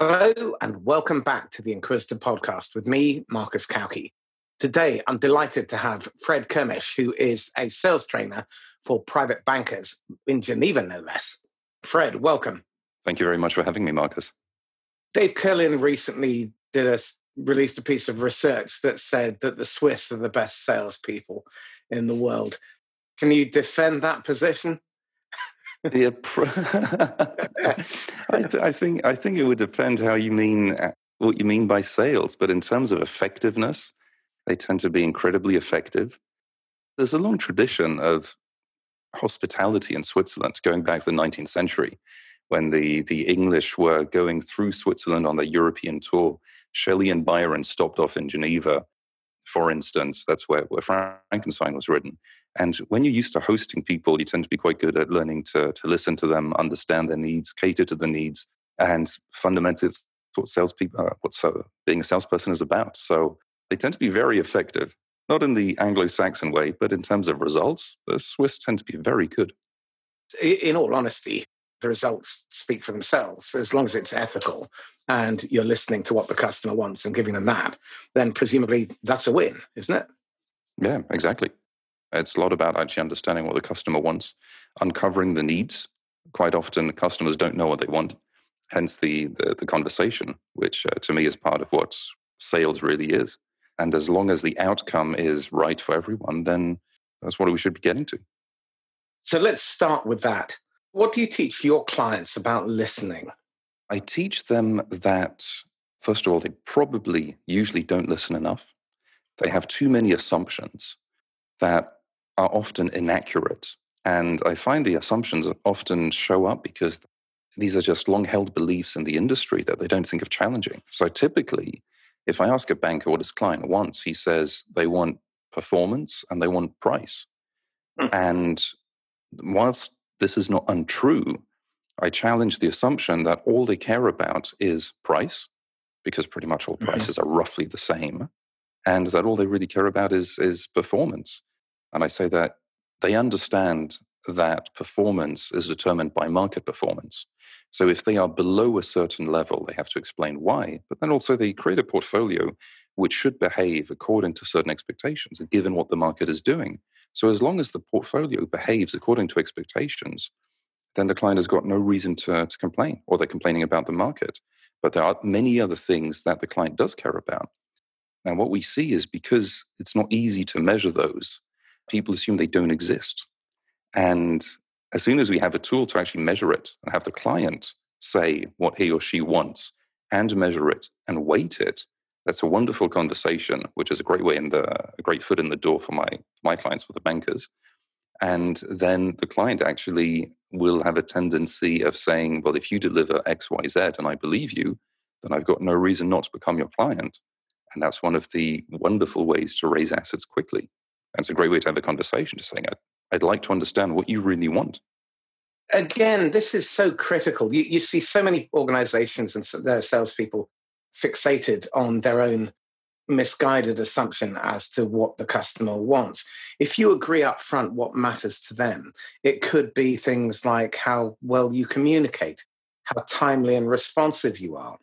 Hello, and welcome back to the Inquisitor podcast with me, Marcus Cauchi. Today, I'm delighted to have Fred Kermisch, who is a sales trainer for private bankers in Geneva, no less. Fred, welcome. Thank you very much for having me, Marcus. Dave Kurlan recently did a, released a piece of research that said that the Swiss are the best salespeople in the world. Can you defend that position? Yeah, I, th- I, think I think it would depend how you mean uh, what you mean by sales. But in terms of effectiveness, they tend to be incredibly effective. There's a long tradition of hospitality in Switzerland going back to the 19th century, when the the English were going through Switzerland on their European tour. Shelley and Byron stopped off in Geneva, for instance. That's where, where Frankenstein was written. And when you're used to hosting people, you tend to be quite good at learning to, to listen to them, understand their needs, cater to the needs. And fundamentally, it's what salespeople, uh, what so, being a salesperson is about. So they tend to be very effective, not in the Anglo Saxon way, but in terms of results, the Swiss tend to be very good. In all honesty, the results speak for themselves. As long as it's ethical and you're listening to what the customer wants and giving them that, then presumably that's a win, isn't it? Yeah, exactly. It's a lot about actually understanding what the customer wants, uncovering the needs. Quite often, customers don't know what they want, hence the the, the conversation, which uh, to me is part of what sales really is. And as long as the outcome is right for everyone, then that's what we should be getting to. So let's start with that. What do you teach your clients about listening? I teach them that, first of all, they probably usually don't listen enough. They have too many assumptions that are often inaccurate. And I find the assumptions often show up because these are just long held beliefs in the industry that they don't think of challenging. So typically, if I ask a banker what his client wants, he says they want performance and they want price. Mm. And whilst this is not untrue, I challenge the assumption that all they care about is price, because pretty much all mm-hmm. prices mm-hmm. are roughly the same, and that all they really care about is, is performance. And I say that they understand that performance is determined by market performance. So if they are below a certain level, they have to explain why. But then also they create a portfolio which should behave according to certain expectations, given what the market is doing. So as long as the portfolio behaves according to expectations, then the client has got no reason to, to complain, or they're complaining about the market. But there are many other things that the client does care about. And what we see is because it's not easy to measure those, people assume they don't exist. And as soon as we have a tool to actually measure it and have the client say what he or she wants and measure it and weight it, that's a wonderful conversation, which is a great way in the a great foot in the door for my for my clients, for the bankers. And then the client actually will have a tendency of saying, well, if you deliver X, Y, Z, and I believe you, then I've got no reason not to become your client. And that's one of the wonderful ways to raise assets quickly. And it's a great way to have a conversation, just saying, I'd, I'd like to understand what you really want. Again, this is so critical. You, you see so many organizations and their salespeople fixated on their own misguided assumption as to what the customer wants. If you agree up front what matters to them, it could be things like how well you communicate, how timely and responsive you are.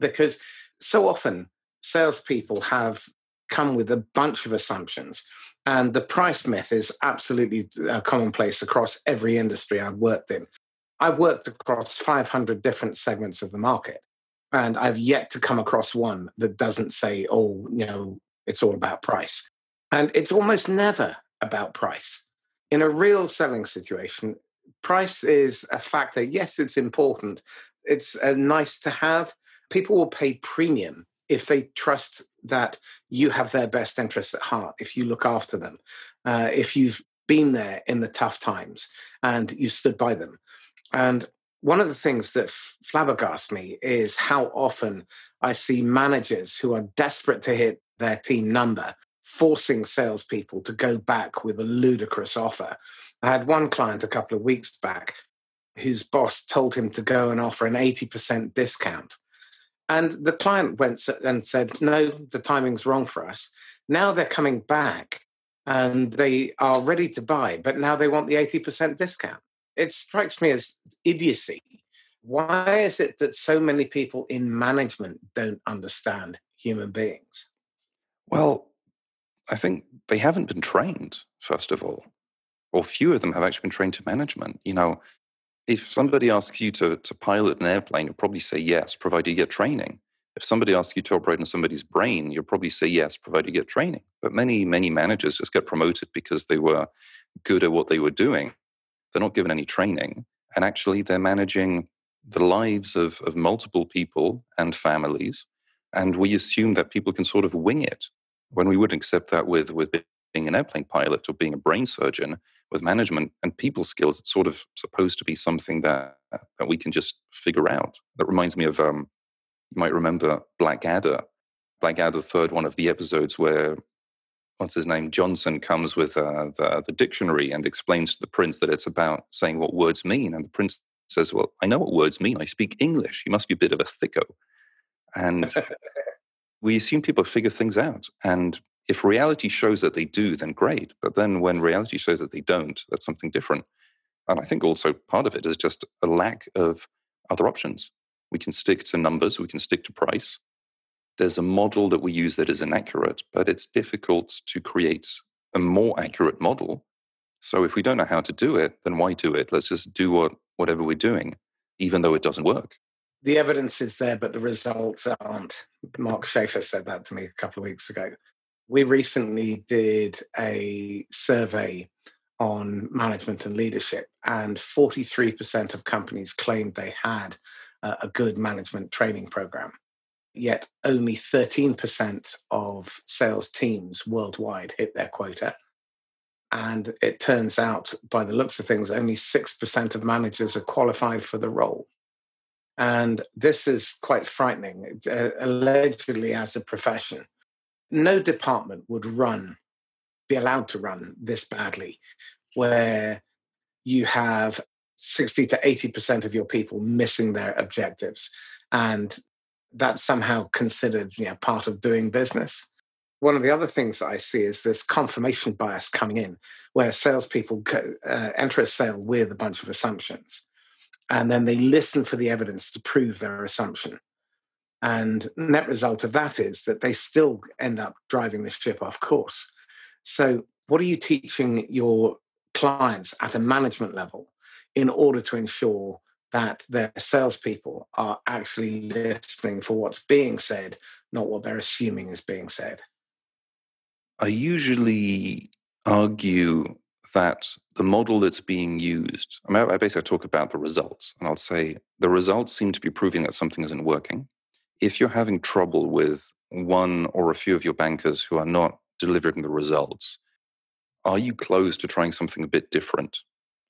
Because so often salespeople have come with a bunch of assumptions. And the price myth is absolutely uh, commonplace across every industry I've worked in. I've worked across 500 different segments of the market, and I've yet to come across one that doesn't say, oh, you know, it's all about price. And it's almost never about price. In a real selling situation, price is a factor. Yes, it's important. It's uh, nice to have. People will pay premium if they trust that you have their best interests at heart, if you look after them, uh, if you've been there in the tough times and you stood by them. And one of the things that flabbergasts me is how often I see managers who are desperate to hit their team number forcing salespeople to go back with a ludicrous offer. I had one client a couple of weeks back whose boss told him to go and offer an 80% discount. And the client went and said, no, the timing's wrong for us. Now they're coming back and they are ready to buy, but now they want the 80% discount. It strikes me as idiocy Why is it that so many people in management don't understand human beings? Well, I think they haven't been trained, first of all, or few of them have actually been trained to management. You know, if somebody asks you to, to pilot an airplane, you'll probably say yes, provided you get training. If somebody asks you to operate on somebody's brain, you'll probably say yes, provided you get training. But many, many managers just get promoted because they were good at what they were doing. They're not given any training. And actually, they're managing the lives of, of multiple people and families. And we assume that people can sort of wing it when we wouldn't accept that with, with being an airplane pilot or being a brain surgeon with management and people skills it's sort of supposed to be something that that we can just figure out that reminds me of um, you might remember blackadder blackadder third one of the episodes where what's his name johnson comes with uh, the, the dictionary and explains to the prince that it's about saying what words mean and the prince says well i know what words mean i speak english you must be a bit of a thicko and we assume people figure things out and if reality shows that they do, then great. But then when reality shows that they don't, that's something different. And I think also part of it is just a lack of other options. We can stick to numbers, we can stick to price. There's a model that we use that is inaccurate, but it's difficult to create a more accurate model. So if we don't know how to do it, then why do it? Let's just do what, whatever we're doing, even though it doesn't work. The evidence is there, but the results aren't. Mark Schaefer said that to me a couple of weeks ago we recently did a survey on management and leadership, and 43% of companies claimed they had a good management training program. Yet only 13% of sales teams worldwide hit their quota. And it turns out, by the looks of things, only 6% of managers are qualified for the role. And this is quite frightening. Uh, allegedly, as a profession, no department would run, be allowed to run this badly, where you have 60 to 80% of your people missing their objectives. And that's somehow considered you know, part of doing business. One of the other things that I see is this confirmation bias coming in, where salespeople go, uh, enter a sale with a bunch of assumptions, and then they listen for the evidence to prove their assumption. And net result of that is that they still end up driving the ship off course. So, what are you teaching your clients at a management level in order to ensure that their salespeople are actually listening for what's being said, not what they're assuming is being said? I usually argue that the model that's being used, I, mean, I basically talk about the results, and I'll say the results seem to be proving that something isn't working if you're having trouble with one or a few of your bankers who are not delivering the results, are you closed to trying something a bit different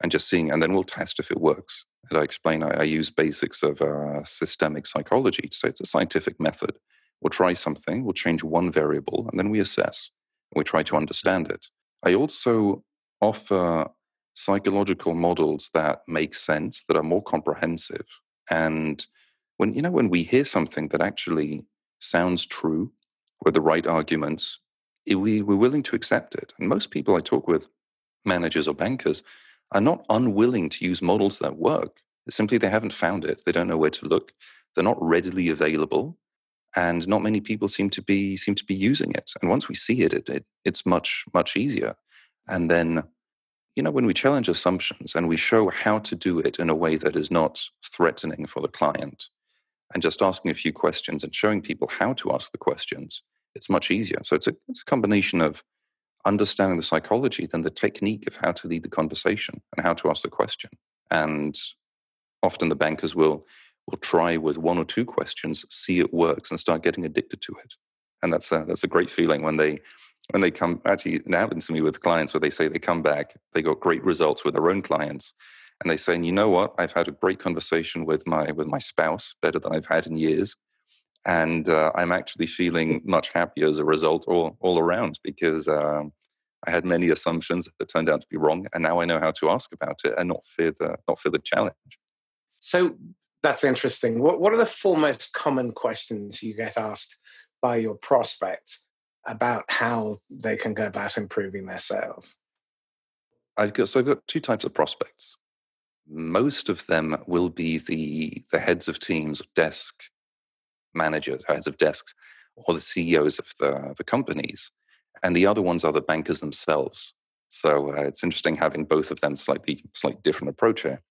and just seeing, and then we'll test if it works. And I explain, I, I use basics of uh, systemic psychology So it's a scientific method. We'll try something, we'll change one variable, and then we assess and we try to understand it. I also offer psychological models that make sense, that are more comprehensive, and when you know when we hear something that actually sounds true with the right arguments we, we're willing to accept it and most people i talk with managers or bankers are not unwilling to use models that work. Simply they haven't found it. They don't know where to look. They're not readily available and not many people seem to be seem to be using it. And once we see it, it, it it's much much easier. And then you know, when we challenge assumptions and we show how to do it in a way that is not threatening for the client, and just asking a few questions and showing people how to ask the questions, it's much easier. So it's a, it's a combination of understanding the psychology, than the technique of how to lead the conversation and how to ask the question. And often the bankers will will try with one or two questions, see it works, and start getting addicted to it. And that's a, that's a great feeling when they when they come. Actually, it happens to me with clients where they say they come back, they got great results with their own clients, and they say, you know what, I've had a great conversation with my with my spouse, better than I've had in years, and uh, I'm actually feeling much happier as a result all all around because um, I had many assumptions that turned out to be wrong, and now I know how to ask about it and not fear the not fear the challenge. So that's interesting. What what are the four most common questions you get asked by your prospects about how they can go about improving their sales? I've got so I've got two types of prospects. most of them will be the, the heads of teams, desk managers, heads of desks, or the CEOs of the, the companies. And the other ones are the bankers themselves. So uh, it's interesting having both of them slightly, slightly different approach here.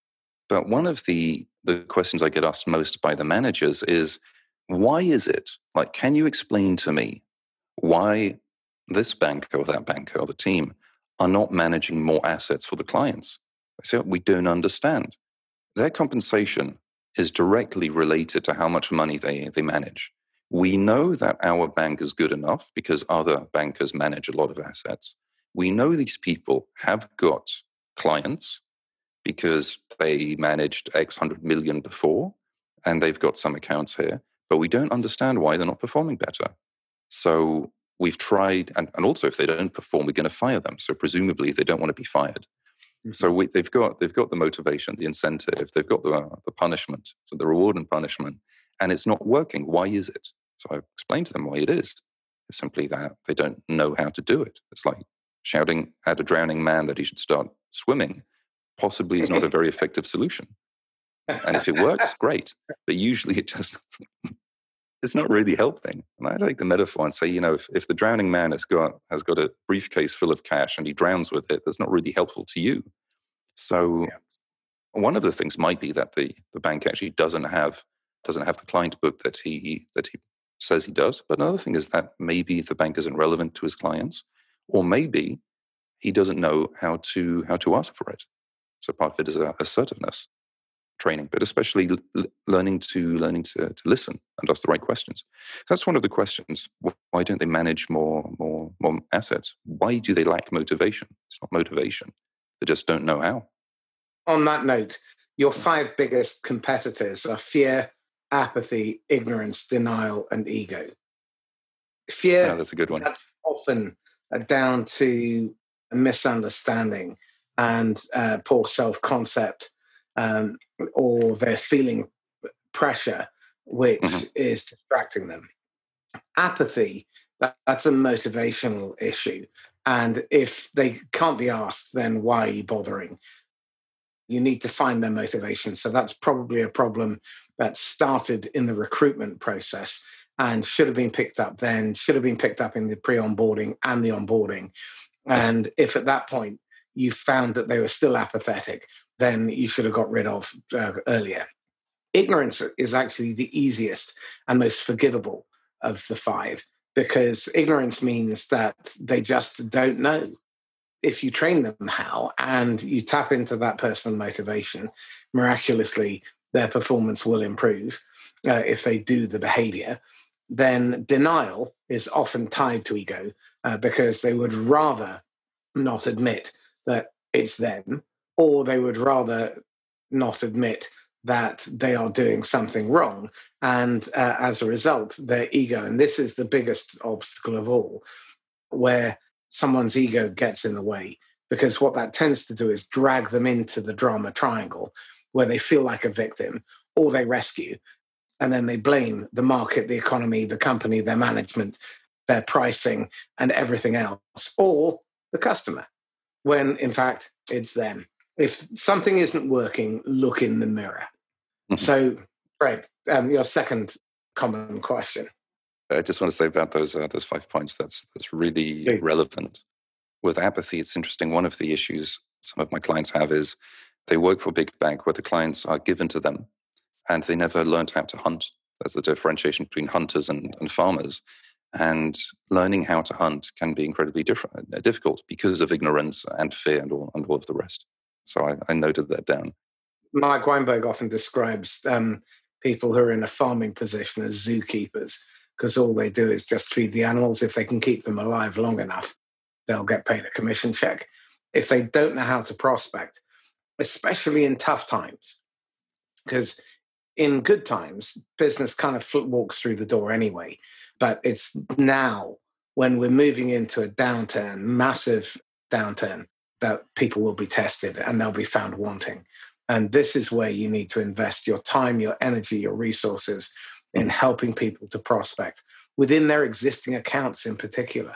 But one of the, the questions I get asked most by the managers is why is it, like, can you explain to me why this bank or that banker or the team are not managing more assets for the clients? I say, we don't understand. Their compensation is directly related to how much money they, they manage. We know that our bank is good enough because other bankers manage a lot of assets. We know these people have got clients because they managed X hundred million before and they've got some accounts here, but we don't understand why they're not performing better. So we've tried, and, and also if they don't perform, we're going to fire them. So presumably they don't want to be fired. Mm-hmm. So we, they've got they've got the motivation, the incentive, they've got the the punishment, so the reward and punishment, and it's not working. Why is it? So I explained to them why it is. It's simply that they don't know how to do it. It's like shouting at a drowning man that he should start swimming. Possibly is not a very effective solution. And if it works, great. But usually it just it's not really helping. And I take the metaphor and say, you know, if, if the drowning man has got has got a briefcase full of cash and he drowns with it, that's not really helpful to you. So yeah. one of the things might be that the, the bank actually doesn't have doesn't have the client book that he that he says he does. But another thing is that maybe the bank isn't relevant to his clients, or maybe he doesn't know how to how to ask for it. So part of it is assertiveness training, but especially l- learning to learning to, to listen and ask the right questions. That's one of the questions. Why don't they manage more more more assets? Why do they lack motivation? It's not motivation; they just don't know how. On that note, your five biggest competitors are fear, apathy, ignorance, denial, and ego. Fear. Yeah, that's a good one. That's often uh, down to a misunderstanding and uh, poor self concept um, or they're feeling pressure, which mm-hmm. is distracting them. Apathy, that, that's a motivational issue. And if they can't be asked, then why are you bothering? You need to find their motivation. So that's probably a problem that started in the recruitment process and should have been picked up then, should have been picked up in the pre onboarding and the onboarding. And if at that point you found that they were still apathetic, then you should have got rid of uh, earlier. Ignorance is actually the easiest and most forgivable of the five because ignorance means that they just don't know. If you train them how and you tap into that personal motivation, miraculously their performance will improve uh, if they do the behavior. Then denial is often tied to ego uh, because they would rather not admit that it's them or they would rather not admit that they are doing something wrong. And uh, as a result, their ego, and this is the biggest obstacle of all, where someone's ego gets in the way, because what that tends to do is drag them into the drama triangle where they feel like a victim or they rescue. And then they blame the market, the economy, the company, their management, their pricing, and everything else, or the customer, when in fact it's them if something isn't working, look in the mirror. Mm-hmm. So, Fred, um, your second common question. I just want to say about those uh, those five points. That's that's really Great. relevant. With apathy, it's interesting. One of the issues some of my clients have is they work for big bank where the clients are given to them, and they never learned how to hunt. There's the differentiation between hunters and, and farmers, and learning how to hunt can be incredibly different, uh, difficult because of ignorance and fear and all and all of the rest. So I, I noted that down. Mark Weinberg often describes um, people who are in a farming position as zookeepers because all they do is just feed the animals. If they can keep them alive long enough, they'll get paid a commission check. If they don't know how to prospect, especially in tough times, because in good times, business kind of walks through the door anyway. But it's now when we're moving into a downturn, massive downturn, that people will be tested and they'll be found wanting. And this is where you need to invest your time, your energy, your resources in mm. helping people to prospect within their existing accounts in particular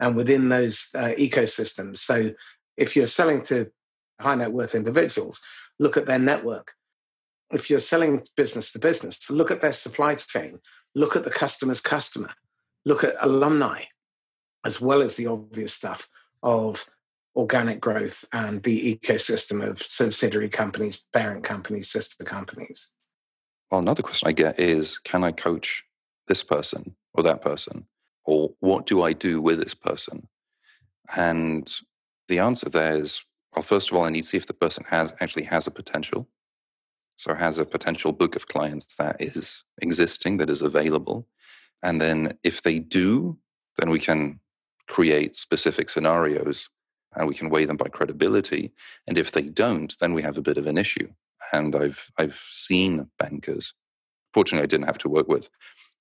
and within those uh, ecosystems. So if you're selling to high net worth individuals, look at their network. If you're selling business to business, look at their supply chain, look at the customer's customer, look at alumni, as well as the obvious stuff of organic growth and the ecosystem of subsidiary companies, parent companies, sister companies. Well, another question I get is can I coach this person or that person? Or what do I do with this person? And the answer there is well, first of all, I need to see if the person has actually has a potential. So has a potential book of clients that is existing, that is available. And then if they do, then we can create specific scenarios and we can weigh them by credibility. And if they don't, then we have a bit of an issue. And I've I've seen bankers, fortunately I didn't have to work with,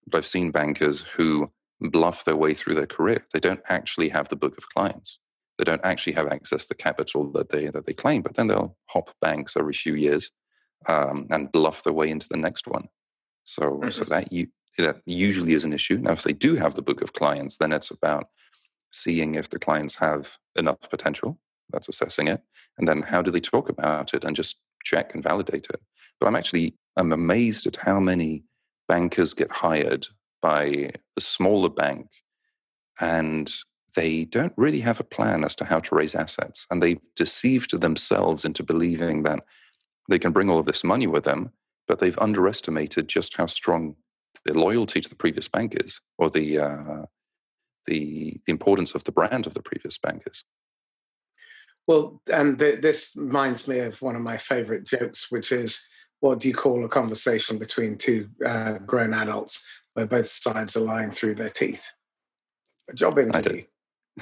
but I've seen bankers who bluff their way through their career. They don't actually have the book of clients. They don't actually have access to the capital that they that they claim, but then they'll hop banks every few years um, and bluff their way into the next one. So, so that you that usually is an issue. Now, if they do have the book of clients, then it's about seeing if the clients have enough potential. That's assessing it, and then how do they talk about it, and just check and validate it. But I'm actually I'm amazed at how many bankers get hired by a smaller bank, and they don't really have a plan as to how to raise assets, and they've deceived themselves into believing that they can bring all of this money with them, but they've underestimated just how strong the loyalty to the previous bank is, or the uh, the, the importance of the brand of the previous bankers. Well, and th- this reminds me of one of my favorite jokes, which is what do you call a conversation between two uh, grown adults where both sides are lying through their teeth? A job interview.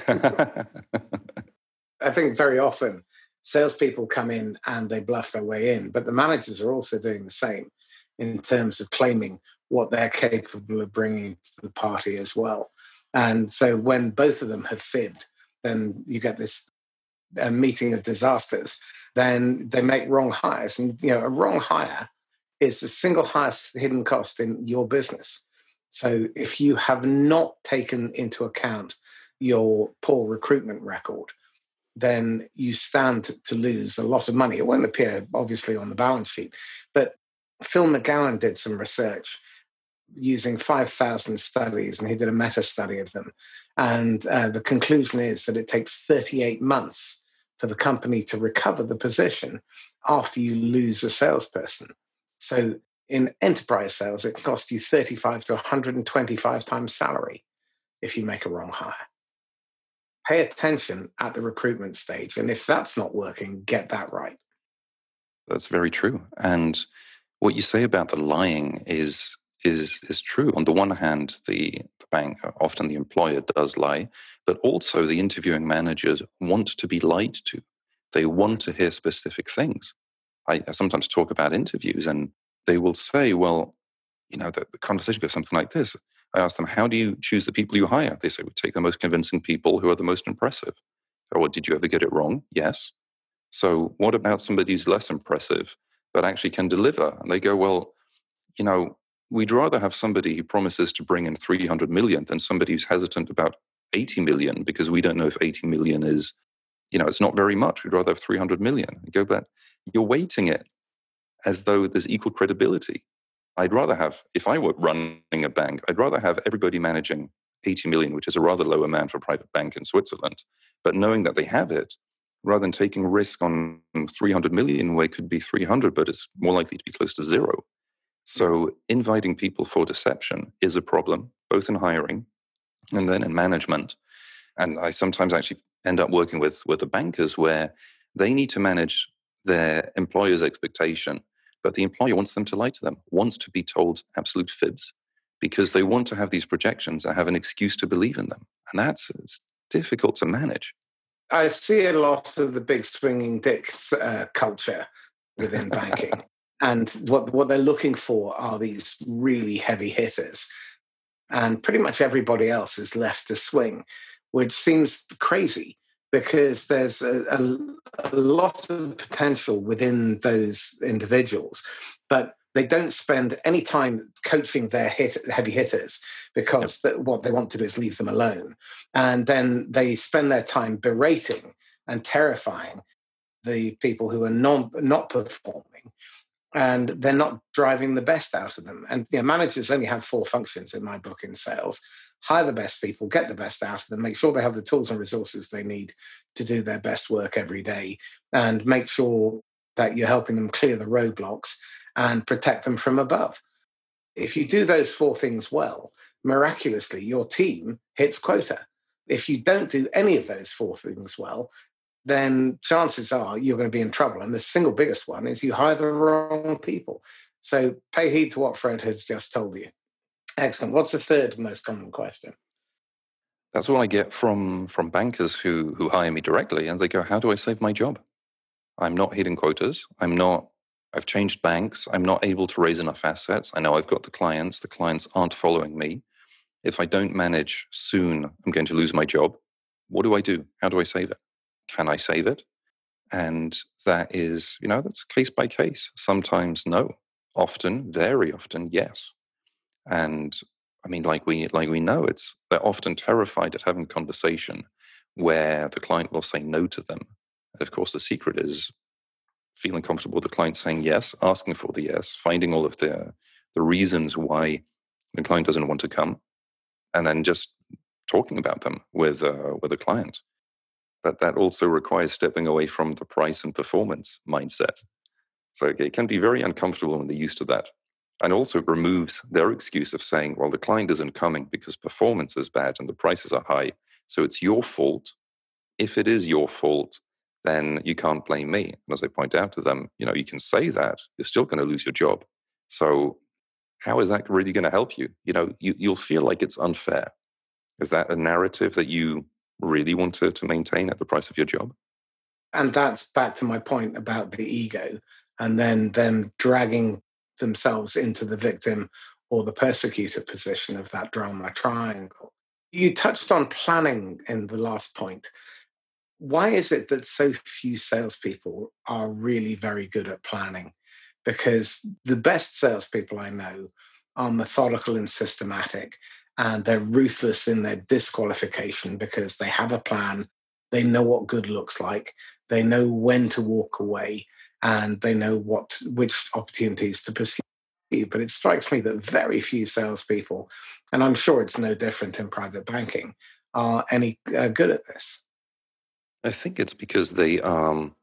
I, I think very often salespeople come in and they bluff their way in, but the managers are also doing the same in terms of claiming what they're capable of bringing to the party as well. And so when both of them have fibbed, then you get this uh, meeting of disasters. Then they make wrong hires, and you know a wrong hire is the single highest hidden cost in your business. So if you have not taken into account your poor recruitment record, then you stand to lose a lot of money. It won't appear obviously on the balance sheet, but Phil McGowan did some research using 5,000 studies, and he did a meta study of them. And uh, the conclusion is that it takes 38 months for the company to recover the position after you lose a salesperson. So in enterprise sales, it costs you 35 to 125 times salary if you make a wrong hire. Pay attention at the recruitment stage. And if that's not working, get that right. That's very true. And what you say about the lying is is is true. On the one hand, the, the bank, uh, often the employer does lie, but also the interviewing managers want to be lied to. They want to hear specific things. I, I sometimes talk about interviews, and they will say, "Well, you know, the, the conversation goes something like this." I ask them, "How do you choose the people you hire?" They say, "We take the most convincing people who are the most impressive." Or, did you ever get it wrong? Yes. So, what about somebody who's less impressive but actually can deliver? And they go, "Well, you know, we'd rather have somebody who promises to bring in 300 million than somebody who's hesitant about 80 million because we don't know if 80 million is, you know, it's not very much. We'd rather have 300 million. You go, but you're weighting it as though there's equal credibility. I'd rather have, if I were running a bank, I'd rather have everybody managing 80 million, which is a rather low amount for a private bank in Switzerland, but knowing that they have it, rather than taking risk on 300 million where it could be 300, but it's more likely to be close to zero. So, inviting people for deception is a problem, both in hiring and then in management. And I sometimes actually end up working with, with the bankers where they need to manage their employer's expectation, but the employer wants them to lie to them, wants to be told absolute fibs because they want to have these projections and have an excuse to believe in them. And that's it's difficult to manage. I see a lot of the big swinging dicks uh, culture within banking. And what, what they're looking for are these really heavy hitters. And pretty much everybody else is left to swing, which seems crazy because there's a, a, a lot of potential within those individuals. But they don't spend any time coaching their hit, heavy hitters because what they want to do is leave them alone. And then they spend their time berating and terrifying the people who are non, not performing and they're not driving the best out of them. And you know, managers only have four functions in my book in sales hire the best people, get the best out of them, make sure they have the tools and resources they need to do their best work every day, and make sure that you're helping them clear the roadblocks and protect them from above. If you do those four things well, miraculously, your team hits quota. If you don't do any of those four things well, then chances are you're going to be in trouble. And the single biggest one is you hire the wrong people. So pay heed to what Fred has just told you. Excellent. What's the third most common question? That's what I get from from bankers who who hire me directly, and they go, "How do I save my job? I'm not hitting quotas. I'm not. I've changed banks. I'm not able to raise enough assets. I know I've got the clients. The clients aren't following me. If I don't manage soon, I'm going to lose my job. What do I do? How do I save it? Can I save it? And that is, you know, that's case by case. Sometimes no. Often, very often, yes. And I mean, like we like we know, it's they're often terrified at having a conversation where the client will say no to them. And of course, the secret is feeling comfortable with the client saying yes, asking for the yes, finding all of the the reasons why the client doesn't want to come, and then just talking about them with uh, with the client. But that also requires stepping away from the price and performance mindset. So it can be very uncomfortable when they're used to that and also removes their excuse of saying, well, the client isn't coming because performance is bad and the prices are high. So it's your fault. If it is your fault, then you can't blame me. And as I point out to them, you know, you can say that, you're still going to lose your job. So how is that really going to help you? You know, you, you'll feel like it's unfair. Is that a narrative that you really want to, to maintain at the price of your job? And that's back to my point about the ego and then them dragging themselves into the victim or the persecutor position of that drama triangle. You touched on planning in the last point. Why is it that so few salespeople are really very good at planning? Because the best salespeople I know are methodical and systematic, and they're ruthless in their disqualification because they have a plan, they know what good looks like, they know when to walk away, and they know what which opportunities to pursue. But it strikes me that very few salespeople, and I'm sure it's no different in private banking, are any uh, good at this. I think it's because they are um,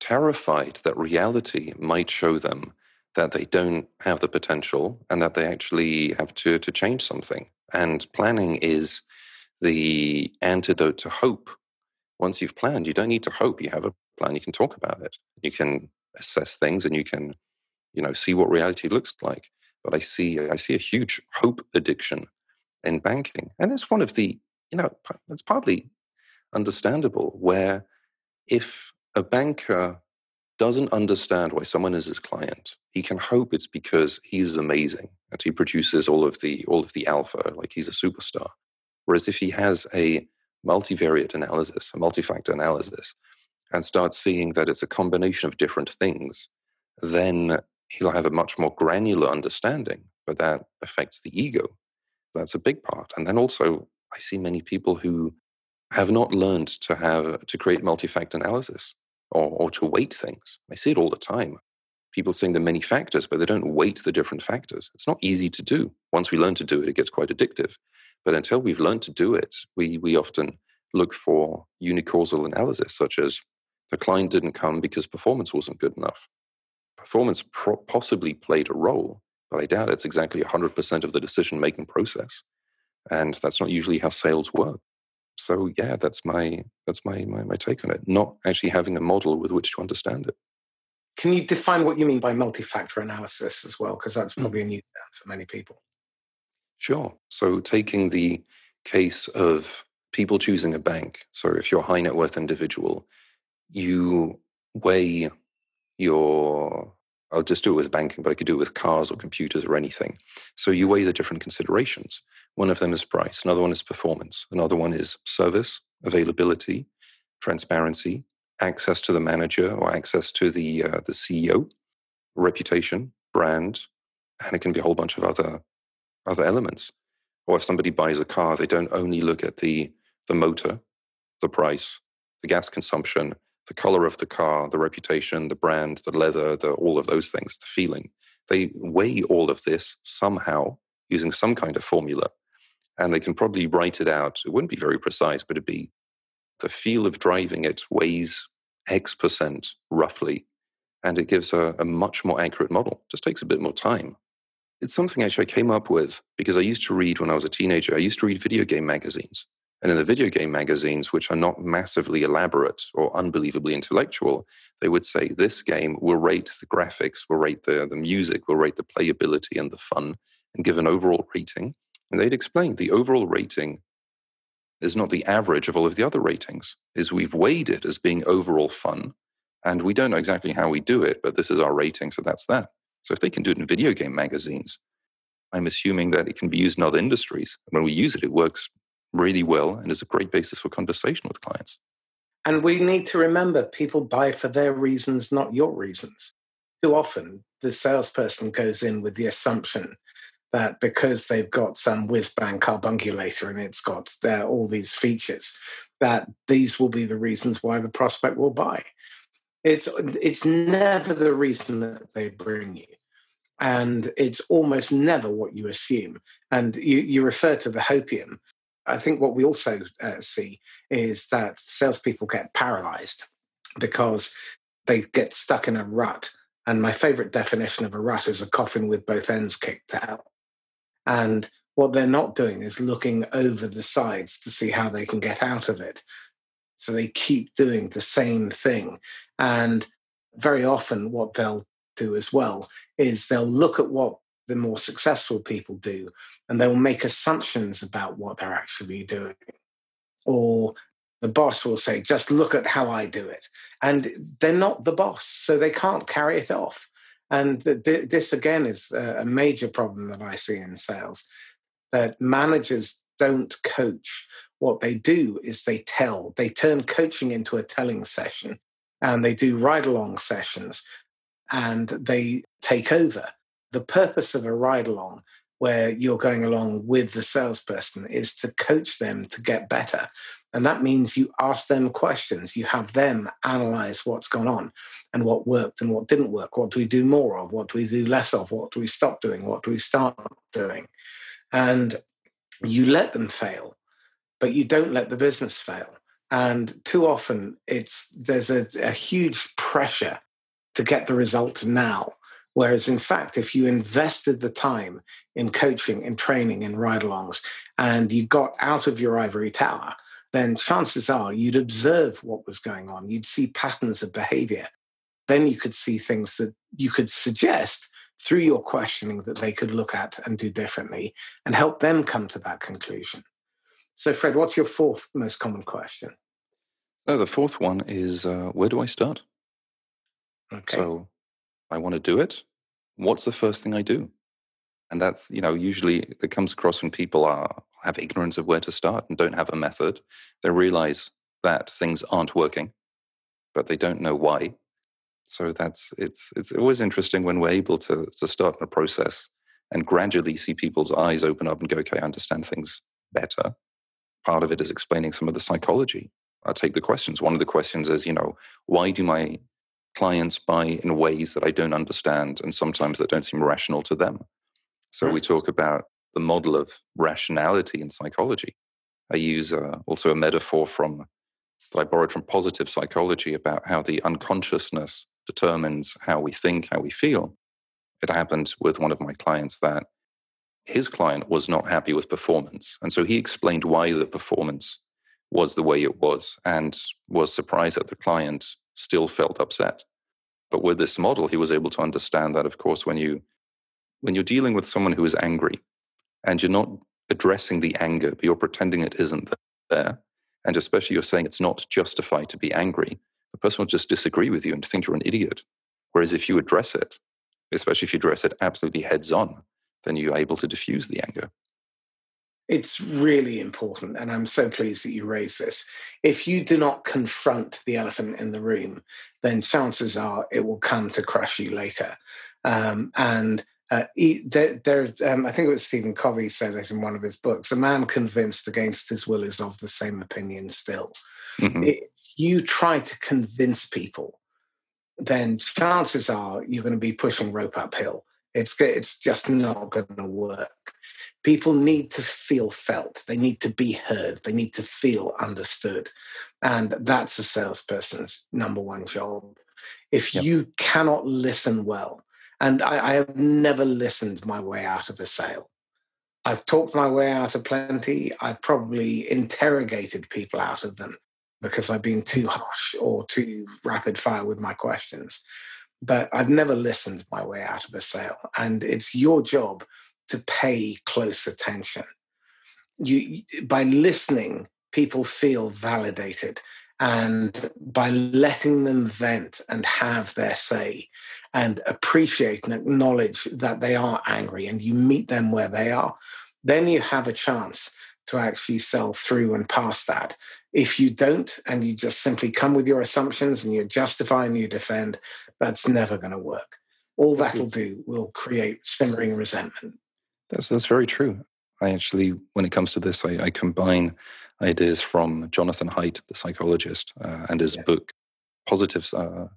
terrified that reality might show them that they don't have the potential and that they actually have to, to change something. And planning is the antidote to hope. Once you've planned, you don't need to hope. You have a plan, you can talk about it. You can assess things and you can, you know, see what reality looks like. But I see I see a huge hope addiction in banking. And it's one of the, you know, it's partly understandable where if a banker doesn't understand why someone is his client, he can hope it's because he's amazing and he produces all of the all of the alpha, like he's a superstar. Whereas if he has a multivariate analysis, a multi-factor analysis, and starts seeing that it's a combination of different things, then he'll have a much more granular understanding, but that affects the ego. That's a big part. And then also, I see many people who have not learned to have to create multi-factor analysis or, or to weight things. I see it all the time. People saying there are many factors, but they don't weight the different factors. It's not easy to do. Once we learn to do it, it gets quite addictive. But until we've learned to do it, we, we often look for unicausal analysis, such as the client didn't come because performance wasn't good enough. Performance pro- possibly played a role, but I doubt it's exactly 100% of the decision making process. And that's not usually how sales work. So yeah, that's my that's my, my my take on it. Not actually having a model with which to understand it. Can you define what you mean by multi-factor analysis as well? Because that's hmm. probably a new term for many people. Sure. So taking the case of people choosing a bank. So if you're a high net worth individual, you weigh your I'll just do it with banking, but I could do it with cars or computers or anything. So you weigh the different considerations. One of them is price, another one is performance, another one is service, availability, transparency, access to the manager or access to the uh, the CEO, reputation, brand, and it can be a whole bunch of other other elements. Or if somebody buys a car, they don't only look at the the motor, the price, the gas consumption, the color of the car, the reputation, the brand, the leather, the, all of those things, the feeling. They weigh all of this somehow using some kind of formula, and they can probably write it out. It wouldn't be very precise, but it'd be the feel of driving it weighs X percent roughly, and it gives a, a much more accurate model. Just takes a bit more time. It's something actually I came up with because I used to read when I was a teenager. I used to read video game magazines. And in the video game magazines, which are not massively elaborate or unbelievably intellectual, they would say this game will rate the graphics, will rate the, the music, will rate the playability and the fun, and give an overall rating. And they'd explain the overall rating is not the average of all of the other ratings, is we've weighed it as being overall fun. And we don't know exactly how we do it, but this is our rating, so that's that. So if they can do it in video game magazines, I'm assuming that it can be used in other industries. When we use it, it works really well and is a great basis for conversation with clients. And we need to remember people buy for their reasons, not your reasons. Too often, the salesperson goes in with the assumption that because they've got some whiz bang carbunculator and it's got uh, all these features, that these will be the reasons why the prospect will buy. It's it's never the reason that they bring you, and it's almost never what you assume. And you you refer to the hopium. I think what we also uh, see is that salespeople get paralyzed because they get stuck in a rut. And my favorite definition of a rut is a coffin with both ends kicked out. And what they're not doing is looking over the sides to see how they can get out of it. So they keep doing the same thing. And very often, what they'll do as well is they'll look at what the more successful people do, and they will make assumptions about what they're actually doing. Or the boss will say, just look at how I do it. And they're not the boss, so they can't carry it off. And th- this, again, is a major problem that I see in sales that managers don't coach. What they do is they tell, they turn coaching into a telling session and they do ride along sessions and they take over the purpose of a ride along where you're going along with the salesperson is to coach them to get better. And that means you ask them questions, you have them analyze what's gone on and what worked and what didn't work. What do we do more of? What do we do less of? What do we stop doing? What do we start doing? And you let them fail, but you don't let the business fail. And too often it's there's a, a huge pressure to get the result now Whereas, in fact, if you invested the time in coaching, in training, in ride alongs, and you got out of your ivory tower, then chances are you'd observe what was going on. You'd see patterns of behavior. Then you could see things that you could suggest through your questioning that they could look at and do differently and help them come to that conclusion. So, Fred, what's your fourth most common question? Oh, the fourth one is uh, where do I start? Okay. So, I want to do it, what's the first thing I do? And that's, you know, usually it comes across when people are have ignorance of where to start and don't have a method. They realize that things aren't working, but they don't know why. So that's it's it's always interesting when we're able to to start a process and gradually see people's eyes open up and go, okay, I understand things better. Part of it is explaining some of the psychology. I'll take the questions. One of the questions is, you know, why do my clients buy in ways that I don't understand and sometimes that don't seem rational to them. So we talk about the model of rationality in psychology. I use uh, also a metaphor from that I borrowed from positive psychology about how the unconsciousness determines how we think, how we feel. It happened with one of my clients that his client was not happy with performance. And so he explained why the performance was the way it was and was surprised that the client still felt upset. But with this model, he was able to understand that, of course, when you when you're dealing with someone who is angry and you're not addressing the anger, but you're pretending it isn't there, and especially you're saying it's not justified to be angry, the person will just disagree with you and think you're an idiot. Whereas if you address it, especially if you address it absolutely heads on, then you're able to diffuse the anger. It's really important, and I'm so pleased that you raised this. If you do not confront the elephant in the room, then chances are it will come to crush you later. Um, and uh, there, there um, I think it was Stephen Covey said it in one of his books: "A man convinced against his will is of the same opinion still." Mm-hmm. If you try to convince people, then chances are you're going to be pushing rope uphill. It's it's just not going to work. People need to feel felt. They need to be heard. They need to feel understood, and that's a salesperson's number one job. If yep. you cannot listen well, and I, I have never listened my way out of a sale. I've talked my way out of plenty. I've probably interrogated people out of them because I've been too harsh or too rapid fire with my questions. But I've never listened my way out of a sale. And it's your job to pay close attention. You, by listening, people feel validated. And by letting them vent and have their say and appreciate and acknowledge that they are angry and you meet them where they are, then you have a chance to actually sell through and past that. If you don't, and you just simply come with your assumptions and you justify and you defend, that's never going to work. All that will do will create simmering resentment. That's that's very true. I actually, when it comes to this, I, I combine ideas from Jonathan Haidt, the psychologist, uh, and his yeah. book, Positive, uh,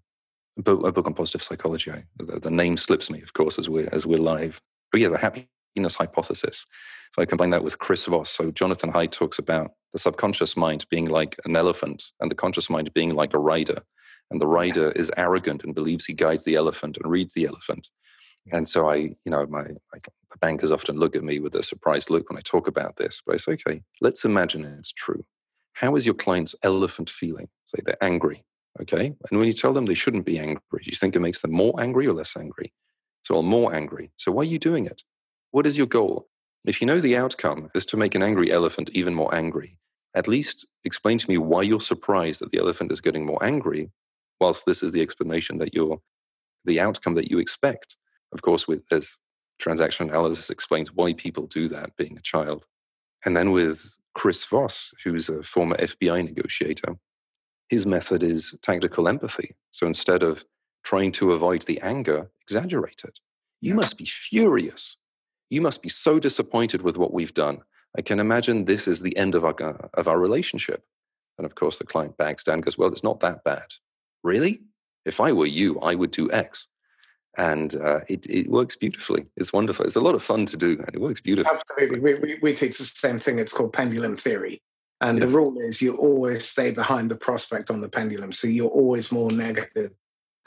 a book, a book on positive psychology. I, the, the, name slips me, of course, as we're as we're live. But yeah, the happiness hypothesis. So I combine that with Chris Voss. So Jonathan Haidt talks about the subconscious mind being like an elephant, and the conscious mind being like a rider. And the rider is arrogant and believes he guides the elephant and reads the elephant. And so I, you know, my, my bankers often look at me with a surprised look when I talk about this. But I say, okay, let's imagine it's true. How is your client's elephant feeling? Say they're angry, okay? And when you tell them they shouldn't be angry, do you think it makes them more angry or less angry? So, well, more angry. So why are you doing it? What is your goal? If you know the outcome is to make an angry elephant even more angry, at least explain to me why you're surprised that the elephant is getting more angry, whilst this is the explanation that you're the outcome that you expect. Of course, with this transaction analysis explains why people do that, being a child. And then with Chris Voss, who's a former FBI negotiator, his method is tactical empathy. So instead of trying to avoid the anger, exaggerate it. You must be furious. You must be so disappointed with what we've done. I can imagine this is the end of our, uh, of our relationship. And of course, the client backs down and goes, Well, it's not that bad. Really? If I were you, I would do X and uh, it, it works beautifully. It's wonderful. It's a lot of fun to do, and it works beautifully. Absolutely. We, we, we teach the same thing. It's called pendulum theory. And yes. the rule is you always stay behind the prospect on the pendulum. So you're always more negative.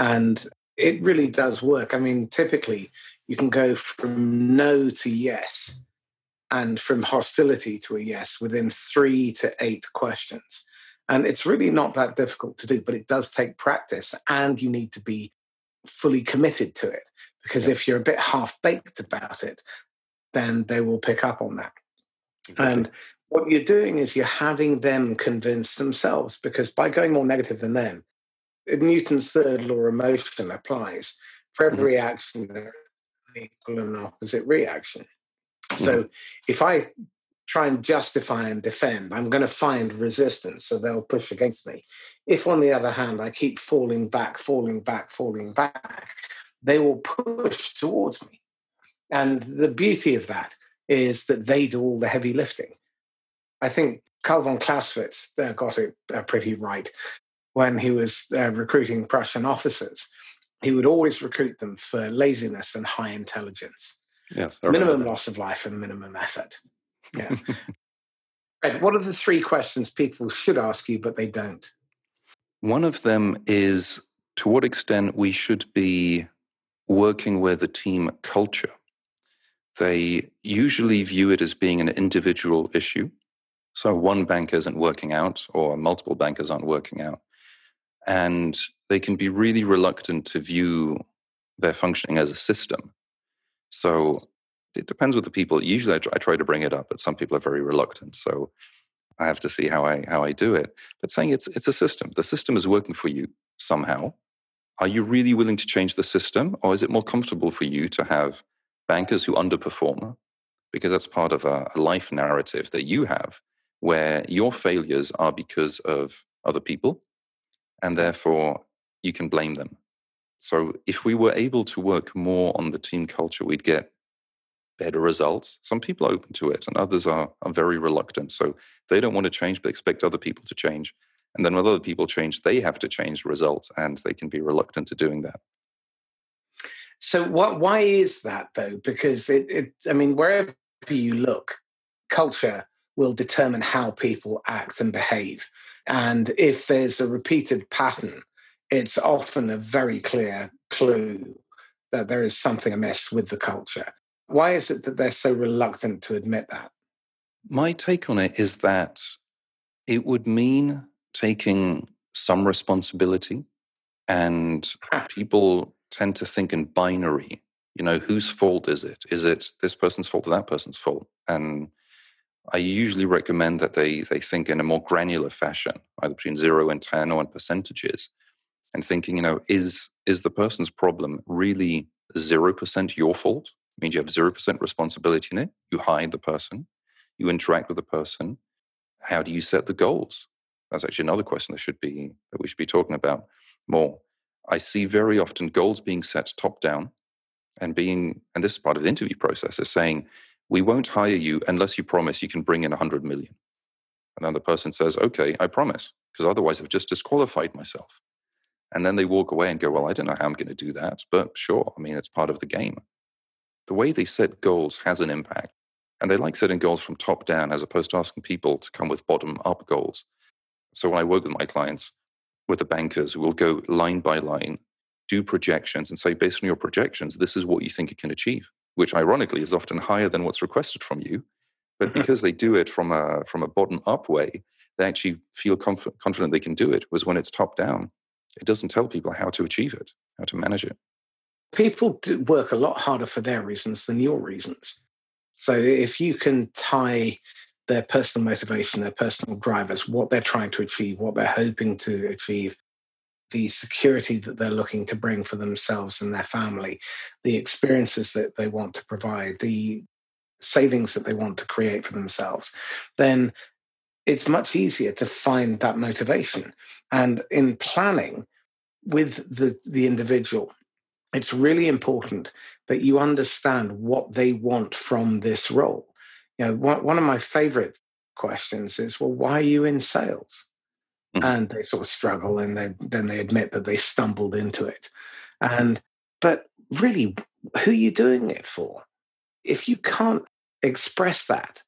And it really does work. I mean, typically you can go from no to yes and from hostility to a yes within three to eight questions. And it's really not that difficult to do, but it does take practice and you need to be fully committed to it. Because yeah. if you're a bit half baked about it, then they will pick up on that. Exactly. And what you're doing is you're having them convince themselves because by going more negative than them, Newton's third law of motion applies. For every mm-hmm. action, there's an equal and opposite reaction. Mm-hmm. So if I try and justify and defend, I'm going to find resistance, so they'll push against me. If, on the other hand, I keep falling back, falling back, falling back, they will push towards me. And the beauty of that is that they do all the heavy lifting. I think Karl von Clausewitz uh, got it uh, pretty right when he was uh, recruiting Prussian officers. He would always recruit them for laziness and high intelligence. Yes, minimum loss of life and minimum effort. Yeah. right. What are the three questions people should ask you, but they don't? One of them is to what extent we should be working with a team culture. They usually view it as being an individual issue. So one bank isn't working out, or multiple bankers aren't working out. And they can be really reluctant to view their functioning as a system. So it depends with the people. Usually, I try, I try, to bring it up, but some people are very reluctant. So I have to see how I how I do it. But saying it's it's a system. The system is working for you somehow. Are you really willing to change the system, or is it more comfortable for you to have bankers who underperform? Because that's part of a, a life narrative that you have, where your failures are because of other people, and therefore you can blame them. So if we were able to work more on the team culture, we'd get better results. Some people are open to it, and others are, are very reluctant. So they don't want to change, but expect other people to change. And then when other people change, they have to change results and they can be reluctant to doing that. So what, why is that though? Because it, it, I mean, wherever you look, culture will determine how people act and behave. And if there's a repeated pattern, it's often a very clear clue that there is something amiss with the culture. Why is it that they're so reluctant to admit that? My take on it is that it would mean taking some responsibility, and people tend to think in binary. You know, whose fault is it? Is it this person's fault or that person's fault? And I usually recommend that they they think in a more granular fashion, either between zero and ten or in percentages, and thinking, you know, is is the person's problem really zero percent your fault? Means you have zero percent responsibility in it. You hide the person, you interact with the person. How do you set the goals? That's actually another question that should be that we should be talking about more. I see very often goals being set top down and being, and this is part of the interview process, is saying, we won't hire you unless you promise you can bring in 100 million. And then the person says, okay, I promise, because otherwise I've just disqualified myself. And then they walk away and go, well, I don't know how I'm going to do that, but sure, I mean, it's part of the game. The way they set goals has an impact. And they like setting goals from top down as opposed to asking people to come with bottom up goals. So when I work with my clients, with the bankers, we'll go line by line, do projections, and say, based on your projections, this is what you think you can achieve, which ironically is often higher than what's requested from you. But mm-hmm. because they do it from a from a bottom up way, they actually feel conf- confident they can do it. Was when it's top down, it doesn't tell people how to achieve it, how to manage it. People do work a lot harder for their reasons than your reasons. So if you can tie their personal motivation, their personal drivers, what they're trying to achieve, what they're hoping to achieve, the security that they're looking to bring for themselves and their family, the experiences that they want to provide, the savings that they want to create for themselves, then it's much easier to find that motivation. And in planning with the, the individual, it's really important that you understand what they want from this role you know, one, one of my favorite questions is, well, why are you in sales? Mm-hmm. And they sort of struggle and they, then they admit that they stumbled into it. And, but really, who are you doing it for? If you can't express that,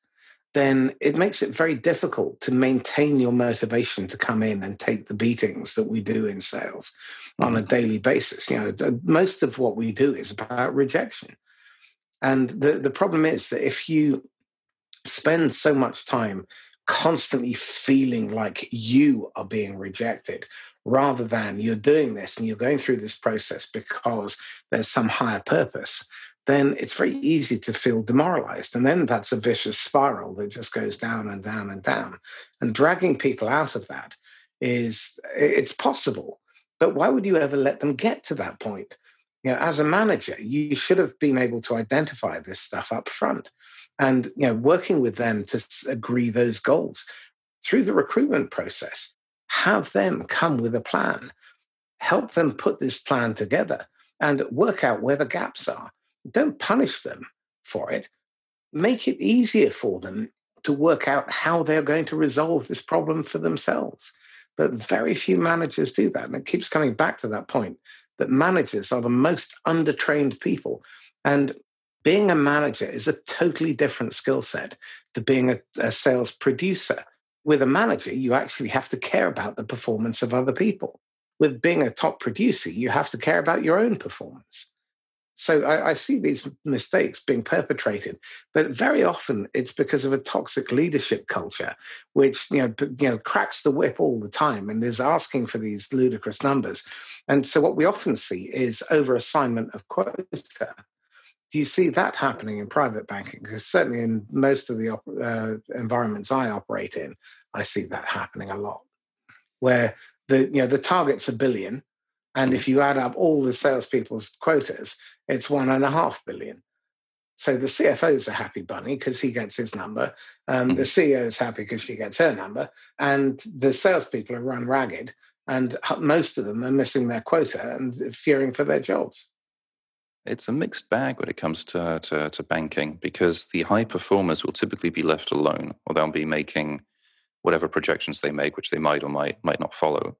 then it makes it very difficult to maintain your motivation to come in and take the beatings that we do in sales. On a mm-hmm. daily basis. You know, most of what we do is about rejection. And the, the problem is that if you spend so much time constantly feeling like you are being rejected rather than you're doing this and you're going through this process because there's some higher purpose then it's very easy to feel demoralized and then that's a vicious spiral that just goes down and down and down and dragging people out of that is it's possible but why would you ever let them get to that point? You know as a manager you should have been able to identify this stuff up front and you know working with them to agree those goals. Through the recruitment process have them come with a plan. Help them put this plan together and work out where the gaps are. Don't punish them for it. Make it easier for them to work out how they're going to resolve this problem for themselves but very few managers do that and it keeps coming back to that point that managers are the most undertrained people and being a manager is a totally different skill set to being a, a, sales producer. With a manager, you actually have to care about the performance of other people. With being a top producer, you have to care about your own performance. So I, I see these mistakes being perpetrated, but very often it's because of a toxic leadership culture, which you know, you know cracks the whip all the time and is asking for these ludicrous numbers. And so what we often see is over assignment of quota do you see that happening in private banking? Because certainly in most of the uh, environments I operate in, I see that happening a lot, where the you know the target's a billion, and if you add up all the salespeople's quotas, it's one and a half billion. So the CFO is a happy bunny because he gets his number. Um, the mm-hmm. CEO is happy because she gets her number, and the salespeople are run ragged, and most of them are missing their quota and fearing for their jobs it's a mixed bag when it comes to, to, to, banking because the high performers will typically be left alone or they'll be making whatever projections they make, which they might or might might not follow.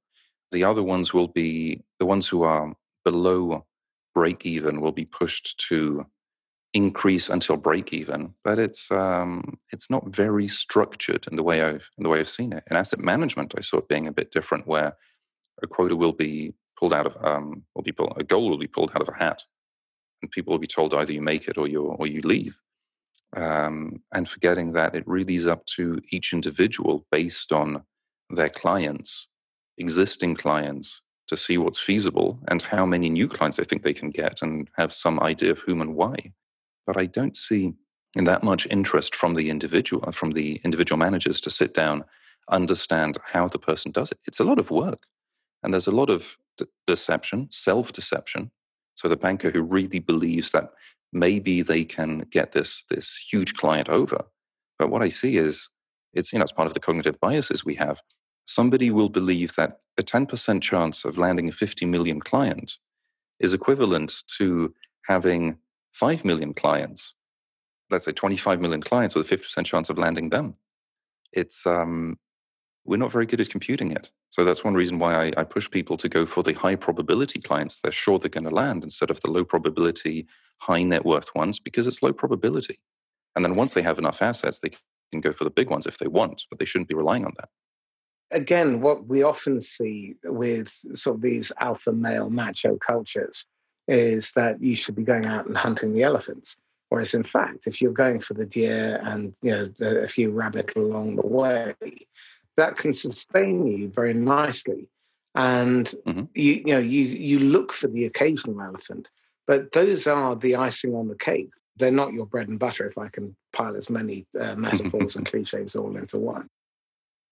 The other ones will be the ones who are below break even will be pushed to increase until break even, but it's um, it's not very structured in the way I've in the way I've seen it. In asset management, I saw it being a bit different, where a quota will be pulled out of um, will be a goal will be pulled out of a hat, and people will be told either you make it or you or you leave. Um, and forgetting that it really is up to each individual based on their clients, existing clients, to see what's feasible and how many new clients they think they can get and have some idea of whom and why. But I don't see that much interest from the individual, uh, from the individual managers to sit down, understand how the person does it. It's a lot of work. And there's a lot of de- deception, self deception. So the banker who really believes that maybe they can get this, this huge client over. But what I see is it's, you know, it's part of the cognitive biases we have. Somebody will believe that a 10% chance of landing a 50 million client is equivalent to having 5 million clients, let's say 25 million clients with a 50% chance of landing them. It's, um, we're not very good at computing it. So that's one reason why I, I, push people to go for the high probability clients they're sure they're going to land instead of the low probability, high net worth ones because it's low probability. And then once they have enough assets, they can go for the big ones if they want, but they shouldn't be relying on that. Again, what we often see with sort of these alpha male macho cultures is that you should be going out and hunting the elephants. Whereas in fact, if you're going for the deer and you know the, a few rabbit along the way, that can sustain you very nicely. And mm-hmm. you, you know, you you look for the occasional elephant, but those are the icing on the cake. They're not your bread and butter. If I can pile as many uh, metaphors and cliches all into one,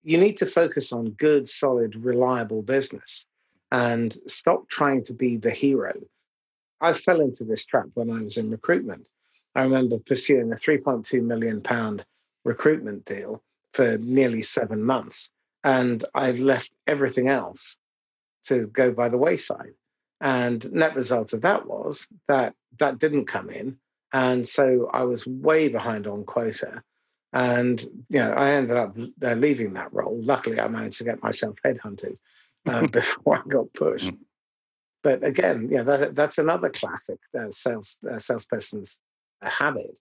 you need to focus on good, solid, reliable business, and stop trying to be the hero. I fell into this trap when I was in recruitment. I remember pursuing a 3.2 million pound recruitment deal for nearly seven months. And I left everything else to go by the wayside. And net result of that was that that didn't come in. And so I was way behind on quota. And, you know, I ended up uh, leaving that role. Luckily, I managed to get myself headhunted uh, before I got pushed. Mm. But again, yeah, that, that's another classic uh, sales uh, salesperson's habit,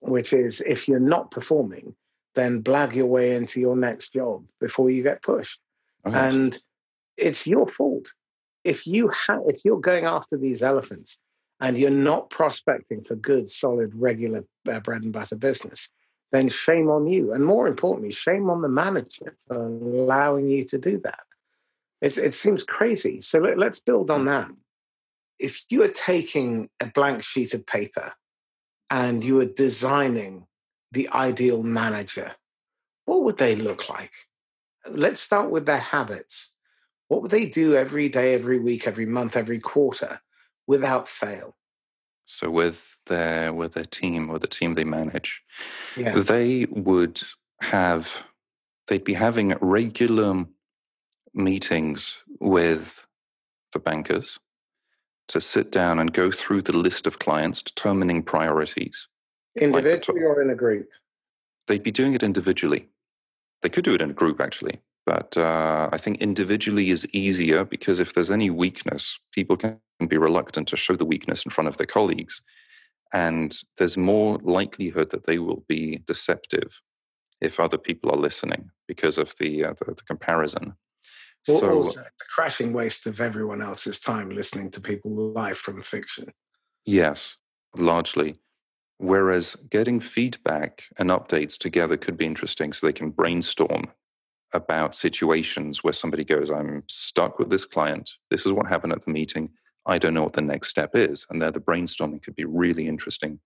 which is if you're not performing, then blag your way into your next job before you get pushed. Right. And it's your fault. If you ha- if you're going after these elephants and you're not prospecting for good, solid, regular uh, bread and butter business, then shame on you. And more importantly, shame on the manager for allowing you to do that. It's, it seems crazy. So let, let's build on hmm. that. If you are taking a blank sheet of paper and you are designing the ideal manager, what would they look like? Let's start with their habits. What would they do every day, every week, every month, every quarter without fail? So with their with their team or the team they manage, yeah. they would have they'd be having regular meetings with the bankers to sit down and go through the list of clients, determining priorities. Individually like or in a group? They'd be doing it individually. They could do it in a group, actually. But uh, I think individually is easier because if there's any weakness, people can be reluctant to show the weakness in front of their colleagues. And there's more likelihood that they will be deceptive if other people are listening because of the, uh, the, the, comparison. Well, so, also, it's a crashing waste of everyone else's time listening to people live from fiction. Yes, largely. Whereas getting feedback and updates together could be interesting so they can brainstorm about situations where somebody goes, I'm stuck with this client. This is what happened at the meeting. I don't know what the next step is. And there the brainstorming could be really interesting.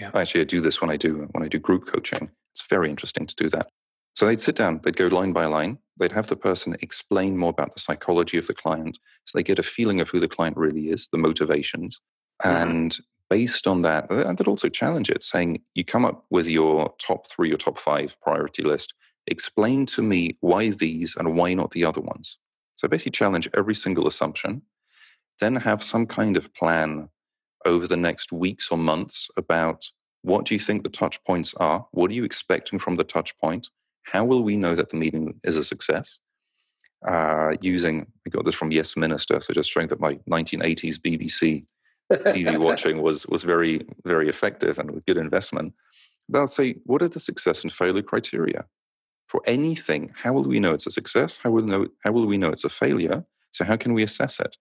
Yeah. Actually, I do this when I do when I do group coaching. It's very interesting to do that. So they'd sit down, they'd go line by line, they'd have the person explain more about the psychology of the client so they get a feeling of who the client really is, the motivations. Mm-hmm. And based on that, and they'd also challenge it, saying, you come up with your top three or top five priority list. Explain to me why these and why not the other ones. So basically challenge every single assumption, then have some kind of plan over the next weeks or months about what do you think the touch points are? What are you expecting from the touch point? how will we know that the meeting is a success? Uh, using, I got this from Yes Minister, so just showing that my 1980s BBC TV watching was, was very, very effective and a good investment. They'll say, what are the success and failure criteria? For anything, how will we know it's a success? How will, know, how will we know it's a failure? So, how can we assess it?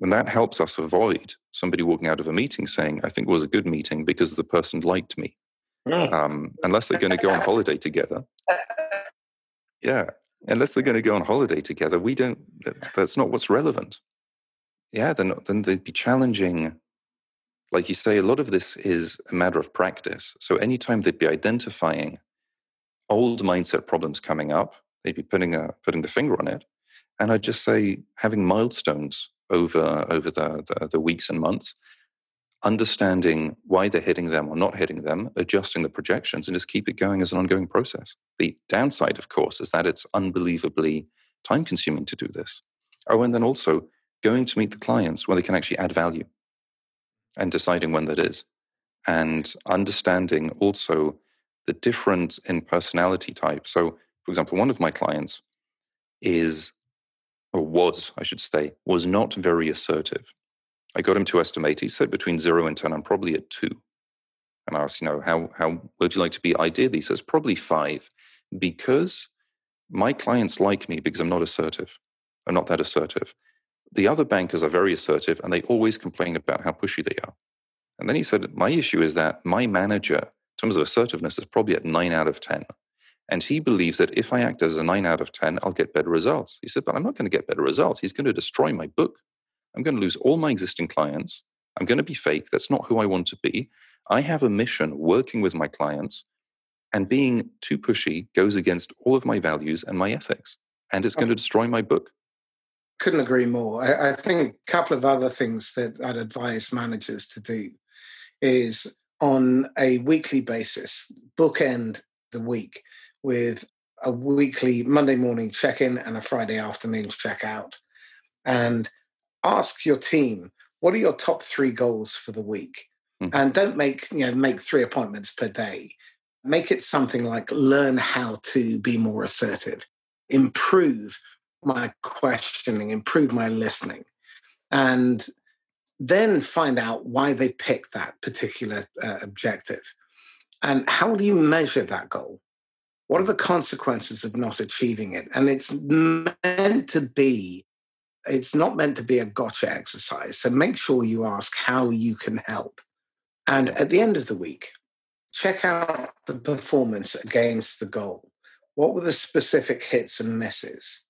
And that helps us avoid somebody walking out of a meeting saying, I think it was a good meeting because the person liked me. Mm. Um, unless they're going to go on holiday together. Yeah. Unless they're going to go on holiday together, we don't, that's not what's relevant. Yeah, then, then they'd be challenging. Like you say, a lot of this is a matter of practice. So anytime they'd be identifying old mindset problems coming up, they'd be putting, a, putting the finger on it. And I'd just say having milestones over over the, the, the weeks and months, understanding why they're hitting them or not hitting them, adjusting the projections, and just keep it going as an ongoing process. The downside, of course, is that it's unbelievably time consuming to do this. Oh, and then also going to meet the clients where they can actually add value and deciding when that is. And understanding also the difference in personality type. So, for example, one of my clients is or was, I should say, was not very assertive. I got him to estimate. He said between zero and 10, I'm probably at two. And I asked, you know, how, how would you like to be ideally? He says, probably five, because my clients like me because I'm not assertive. I'm not that assertive. The other bankers are very assertive and they always complain about how pushy they are. And then he said, my issue is that my manager, terms of assertiveness, is probably at nine out of 10. And he believes that if I act as a nine out of 10, I'll get better results. He said, but I'm not going to get better results. He's going to destroy my book. I'm going to lose all my existing clients. I'm going to be fake. That's not who I want to be. I have a mission working with my clients, and being too pushy goes against all of my values and my ethics, and it's going to destroy my book. Couldn't agree more. I, I think a couple of other things that I'd advise managers to do is on a weekly basis, bookend the week with a weekly Monday morning check in and a Friday afternoon check out. And ask your team, what are your top three goals for the week? Mm-hmm. And don't make, you know, make three appointments per day. Make it something like learn how to be more assertive, improve my questioning, improve my listening. And then find out why they picked that particular uh, objective. And how do you measure that goal? What are the consequences of not achieving it? And it's meant to be, it's not meant to be a gotcha exercise. So make sure you ask how you can help. And at the end of the week, check out the performance against the goal. What were the specific hits and misses?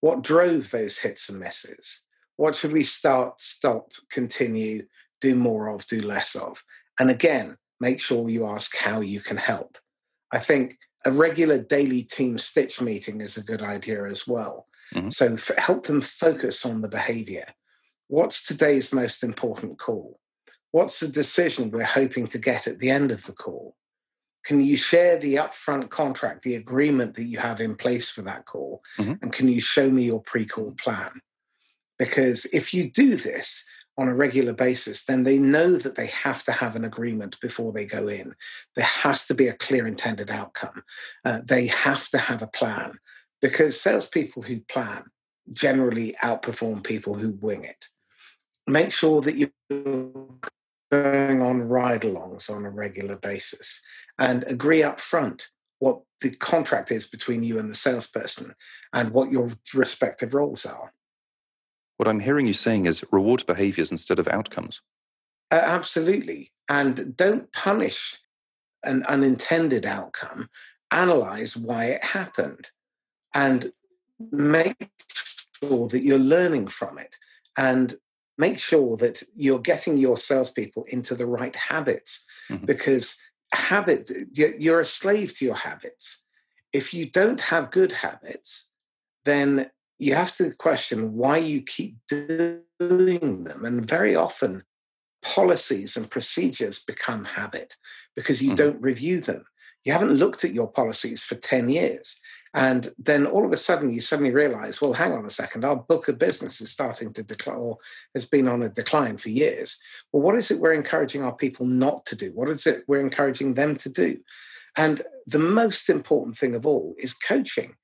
What drove those hits and misses? What should we start, stop, continue, do more of, do less of? And again, make sure you ask how you can help. I think a regular daily team stitch meeting is a good idea as well. Mm-hmm. So f- help them focus on the behavior. What's today's most important call? What's the decision we're hoping to get at the end of the call? Can you share the upfront contract, the agreement that you have in place for that call? Mm-hmm. And can you show me your pre call plan? Because if you do this, on a regular basis, then they know that they have to have an agreement before they go in. There has to be a clear intended outcome. Uh, they have to have a plan because salespeople who plan generally outperform people who wing it. Make sure that you're going on ride alongs on a regular basis and agree up front what the contract is between you and the salesperson and what your respective roles are. What I'm hearing you saying is reward behaviors instead of outcomes. Uh, absolutely. And don't punish an unintended outcome, analyze why it happened, and make sure that you're learning from it. And make sure that you're getting your salespeople into the right habits mm-hmm. because habit, you're a slave to your habits. If you don't have good habits, then you have to question why you keep doing them. And very often, policies and procedures become habit because you mm-hmm. don't review them. You haven't looked at your policies for 10 years. And then all of a sudden, you suddenly realize, well, hang on a second, our book of business is starting to decline or has been on a decline for years. Well, what is it we're encouraging our people not to do? What is it we're encouraging them to do? And the most important thing of all is coaching.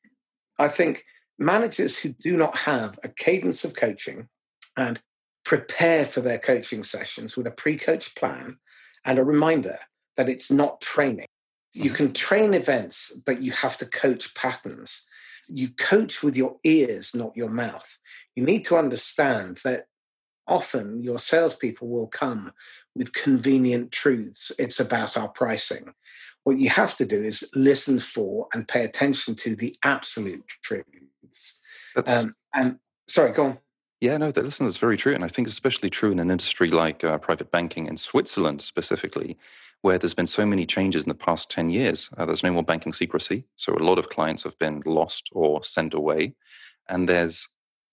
I think managers who do not have a cadence of coaching and prepare for their coaching sessions with a pre coach plan and a reminder that it's not training. You mm-hmm. can train events, but you have to coach patterns. You coach with your ears, not your mouth. You need to understand that often your salespeople will come with convenient truths. It's about our pricing. What you have to do is listen for and pay attention to the absolute Um, and sorry, go on. Yeah, no, that listen, that's very true, and I think especially true in an industry like uh, private banking in Switzerland specifically, where there's been so many changes in the past ten years. Uh, there's no more banking secrecy, so a lot of clients have been lost or sent away, and there's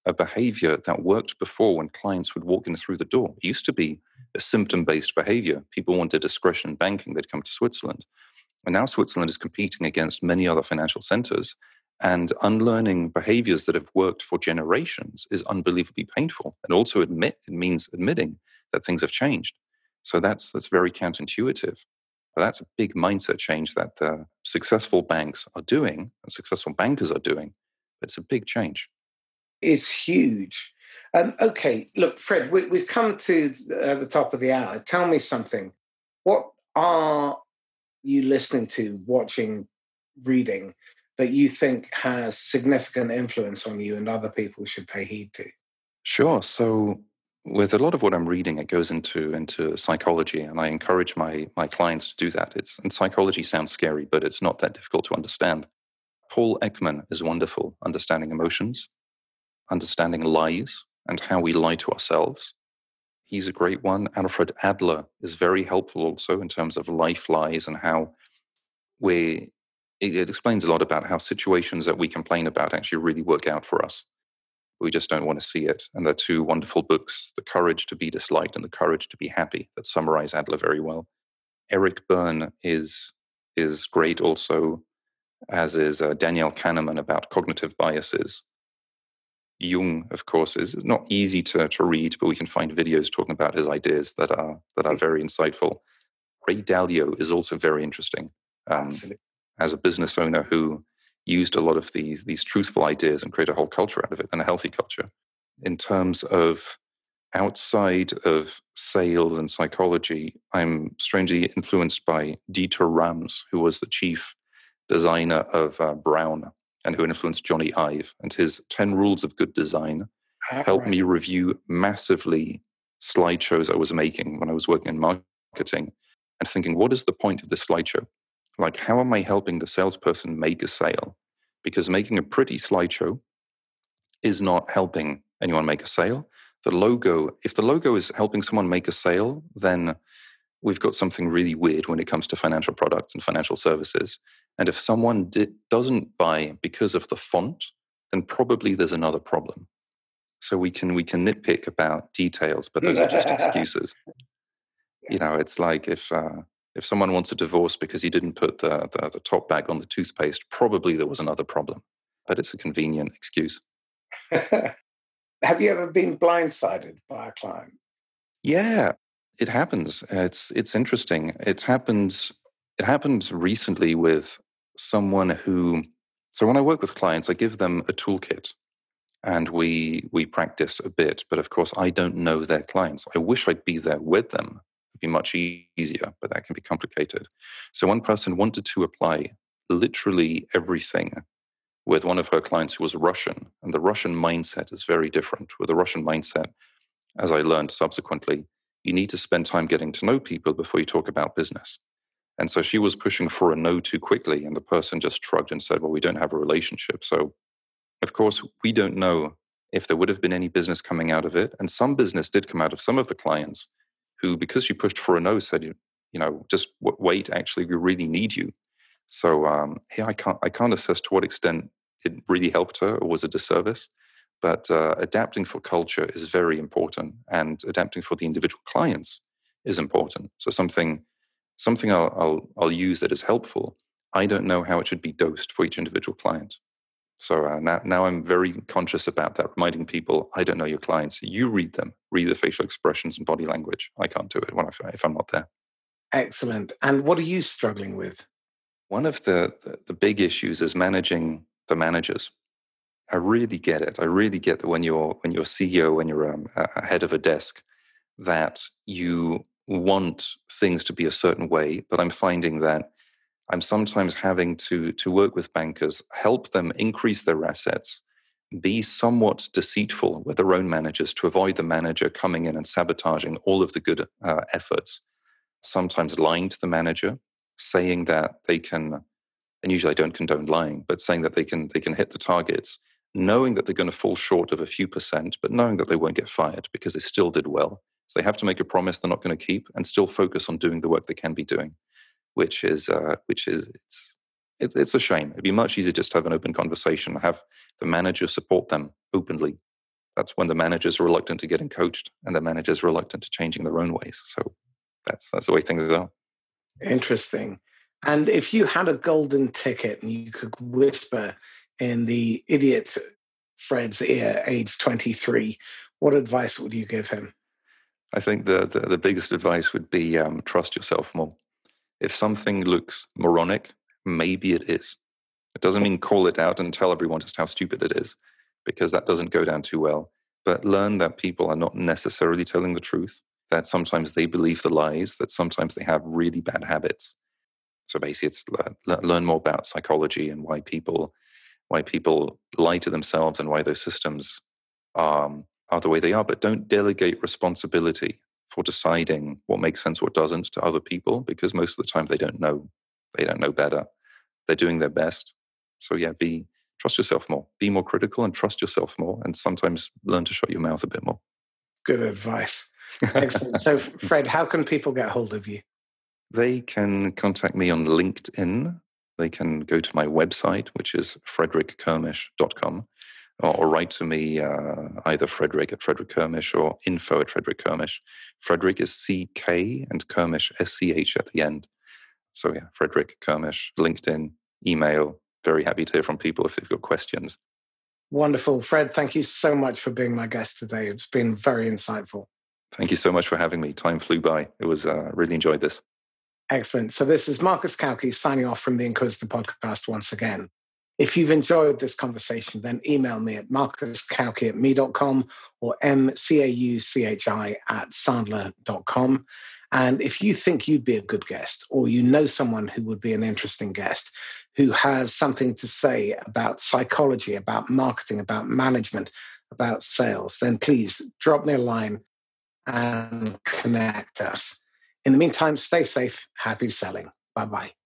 a behavior that worked before when clients would walk in through the door. It used to be a symptom based behavior. People wanted discretion in banking, they'd come to Switzerland. And now Switzerland is competing against many other financial centers. And unlearning behaviors that have worked for generations is unbelievably painful. And also admit it means admitting that things have changed. So that's that's very counterintuitive. But that's a big mindset change that the successful banks are doing and successful bankers are doing. It's a big change It's huge. Um, okay, look, Fred, we, have come to uh, the top of the hour. Tell me something. What are you listening to, watching, reading that you think has significant influence on you and other people should pay heed to? Sure. So, with a lot of what I'm reading, it goes into into psychology, and I encourage my my clients to do that. It's and psychology sounds scary, but it's not that difficult to understand. Paul Ekman is wonderful, understanding emotions understanding lies and how we lie to ourselves. He's a great one. Alfred Adler is very helpful also in terms of life lies and how we it, it explains a lot about how situations that we complain about actually really work out for us. We just don't want to see it. And they're two wonderful books, The Courage to be Disliked and The Courage to be Happy, that summarize Adler very well. Eric Berne is is great also, as is uh, Daniel Kahneman about cognitive biases Jung, of course, is not easy to, to read, but we can find videos talking about his ideas that are that are very insightful. Ray Dalio is also very interesting um, as a business owner who used a lot of these these truthful ideas and create a whole culture out of it and a healthy culture. In terms of outside of sales and psychology, I'm strangely influenced by Dieter Rams, who was the chief designer of uh, Braun and who influenced Jony Ive. And his 10 Rules of Good Design ah, helped right. me review massively slideshows I was making when I was working in marketing and thinking, what is the point of this slideshow? Like, how am I helping the salesperson make a sale? Because making a pretty slideshow is not helping anyone make a sale. The logo, if the logo is helping someone make a sale, then we've got something really weird when it comes to financial products and financial services. And if someone di- doesn't buy because of the font, then probably there's another problem. So we can we can nitpick about details, but those are just excuses. You know, it's like if uh, if someone wants a divorce because he didn't put the, the, the top bag on the toothpaste, probably there was another problem. But it's a convenient excuse. Have you ever been blindsided by a client? Yeah, it happens. It's it's interesting. It happens. It happened recently with someone who. So when I work with clients, I give them a toolkit, and we we practice a bit. But of course, I don't know their clients. I wish I'd be there with them. Be much easier, but that can be complicated. So one person wanted to apply literally everything with one of her clients who was Russian, and the Russian mindset is very different. With the Russian mindset, as I learned subsequently, you need to spend time getting to know people before you talk about business. And so she was pushing for a no too quickly, and the person just shrugged and said, Well, we don't have a relationship. So, of course, we don't know if there would have been any business coming out of it. And some business did come out of some of the clients who, because she pushed for a no, said, You know, just wait, actually, we really need you. So, um, yeah, I can't, I can't assess to what extent it really helped her or was a disservice. But uh, adapting for culture is very important, and adapting for the individual clients is important. So something something I'll, I'll, I'll use that is helpful. I don't know how it should be dosed for each individual client. So uh, now, now I'm very conscious about that, reminding people I don't know your clients. You read them, read the facial expressions and body language. I can't do it when I, if I'm not there. Excellent. And what are you struggling with? One of the, the, the big issues is managing the managers. I really get it. I really get that when you're when you're CEO, when you're um, a head of a desk, that you want things to be a certain way. But I'm finding that I'm sometimes having to to work with bankers, help them increase their assets, be somewhat deceitful with their own managers to avoid the manager coming in and sabotaging all of the good uh, efforts. Sometimes lying to the manager, saying that they can, and usually I don't condone lying, but saying that they can they can hit the targets, knowing that they're going to fall short of a few percent, but knowing that they won't get fired because they still did well. So they have to make a promise they're not going to keep and still focus on doing the work they can be doing, which is uh, which is it's it, it's a shame. It'd be much easier just to have an open conversation, have the manager support them openly. That's when the managers are reluctant to getting coached and the managers are reluctant to changing their own ways. So that's that's the way things are. Interesting. And if you had a golden ticket and you could whisper in the idiot Fred's ear, age 23, what advice would you give him? I think the, the, the biggest advice would be um, trust yourself more. If something looks moronic, maybe it is. It doesn't mean call it out and tell everyone just how stupid it is, because that doesn't go down too well. But learn that people are not necessarily telling the truth, that sometimes they believe the lies, that sometimes they have really bad habits. So basically, it's learn, learn more about psychology and why people why people lie to themselves and why those systems um, are the way they are. But don't delegate responsibility for deciding what makes sense, what doesn't, to other people, because most of the time they don't know. They don't know better. They're doing their best. So yeah, be trust yourself more. Be more critical and trust yourself more, and sometimes learn to shut your mouth a bit more. Good advice. Excellent. so, Fred, how can people get hold of you? They can contact me on LinkedIn. They can go to my website, which is frederickkermisch.com, or, or write to me uh, either Frederick at Frederick Kermisch or info at Frederick Kermisch. Frederick is C K and Kermisch S C H at the end. So, yeah, Frederick Kermisch, LinkedIn, email. Very happy to hear from people if they've got questions. Wonderful. Fred, thank you so much for being my guest today. It's been very insightful. Thank you so much for having me. Time flew by. It was uh, really enjoyed this. Excellent. So this is Marcus Cauchi signing off from the Inquisitor podcast once again. If you've enjoyed this conversation, then email me at marcuscauchi at me.com or mcauchi at sandler.com. And if you think you'd be a good guest or you know someone who would be an interesting guest who has something to say about psychology, about marketing, about management, about sales, then please drop me a line and connect us. In the meantime, stay safe. Happy selling. Bye bye.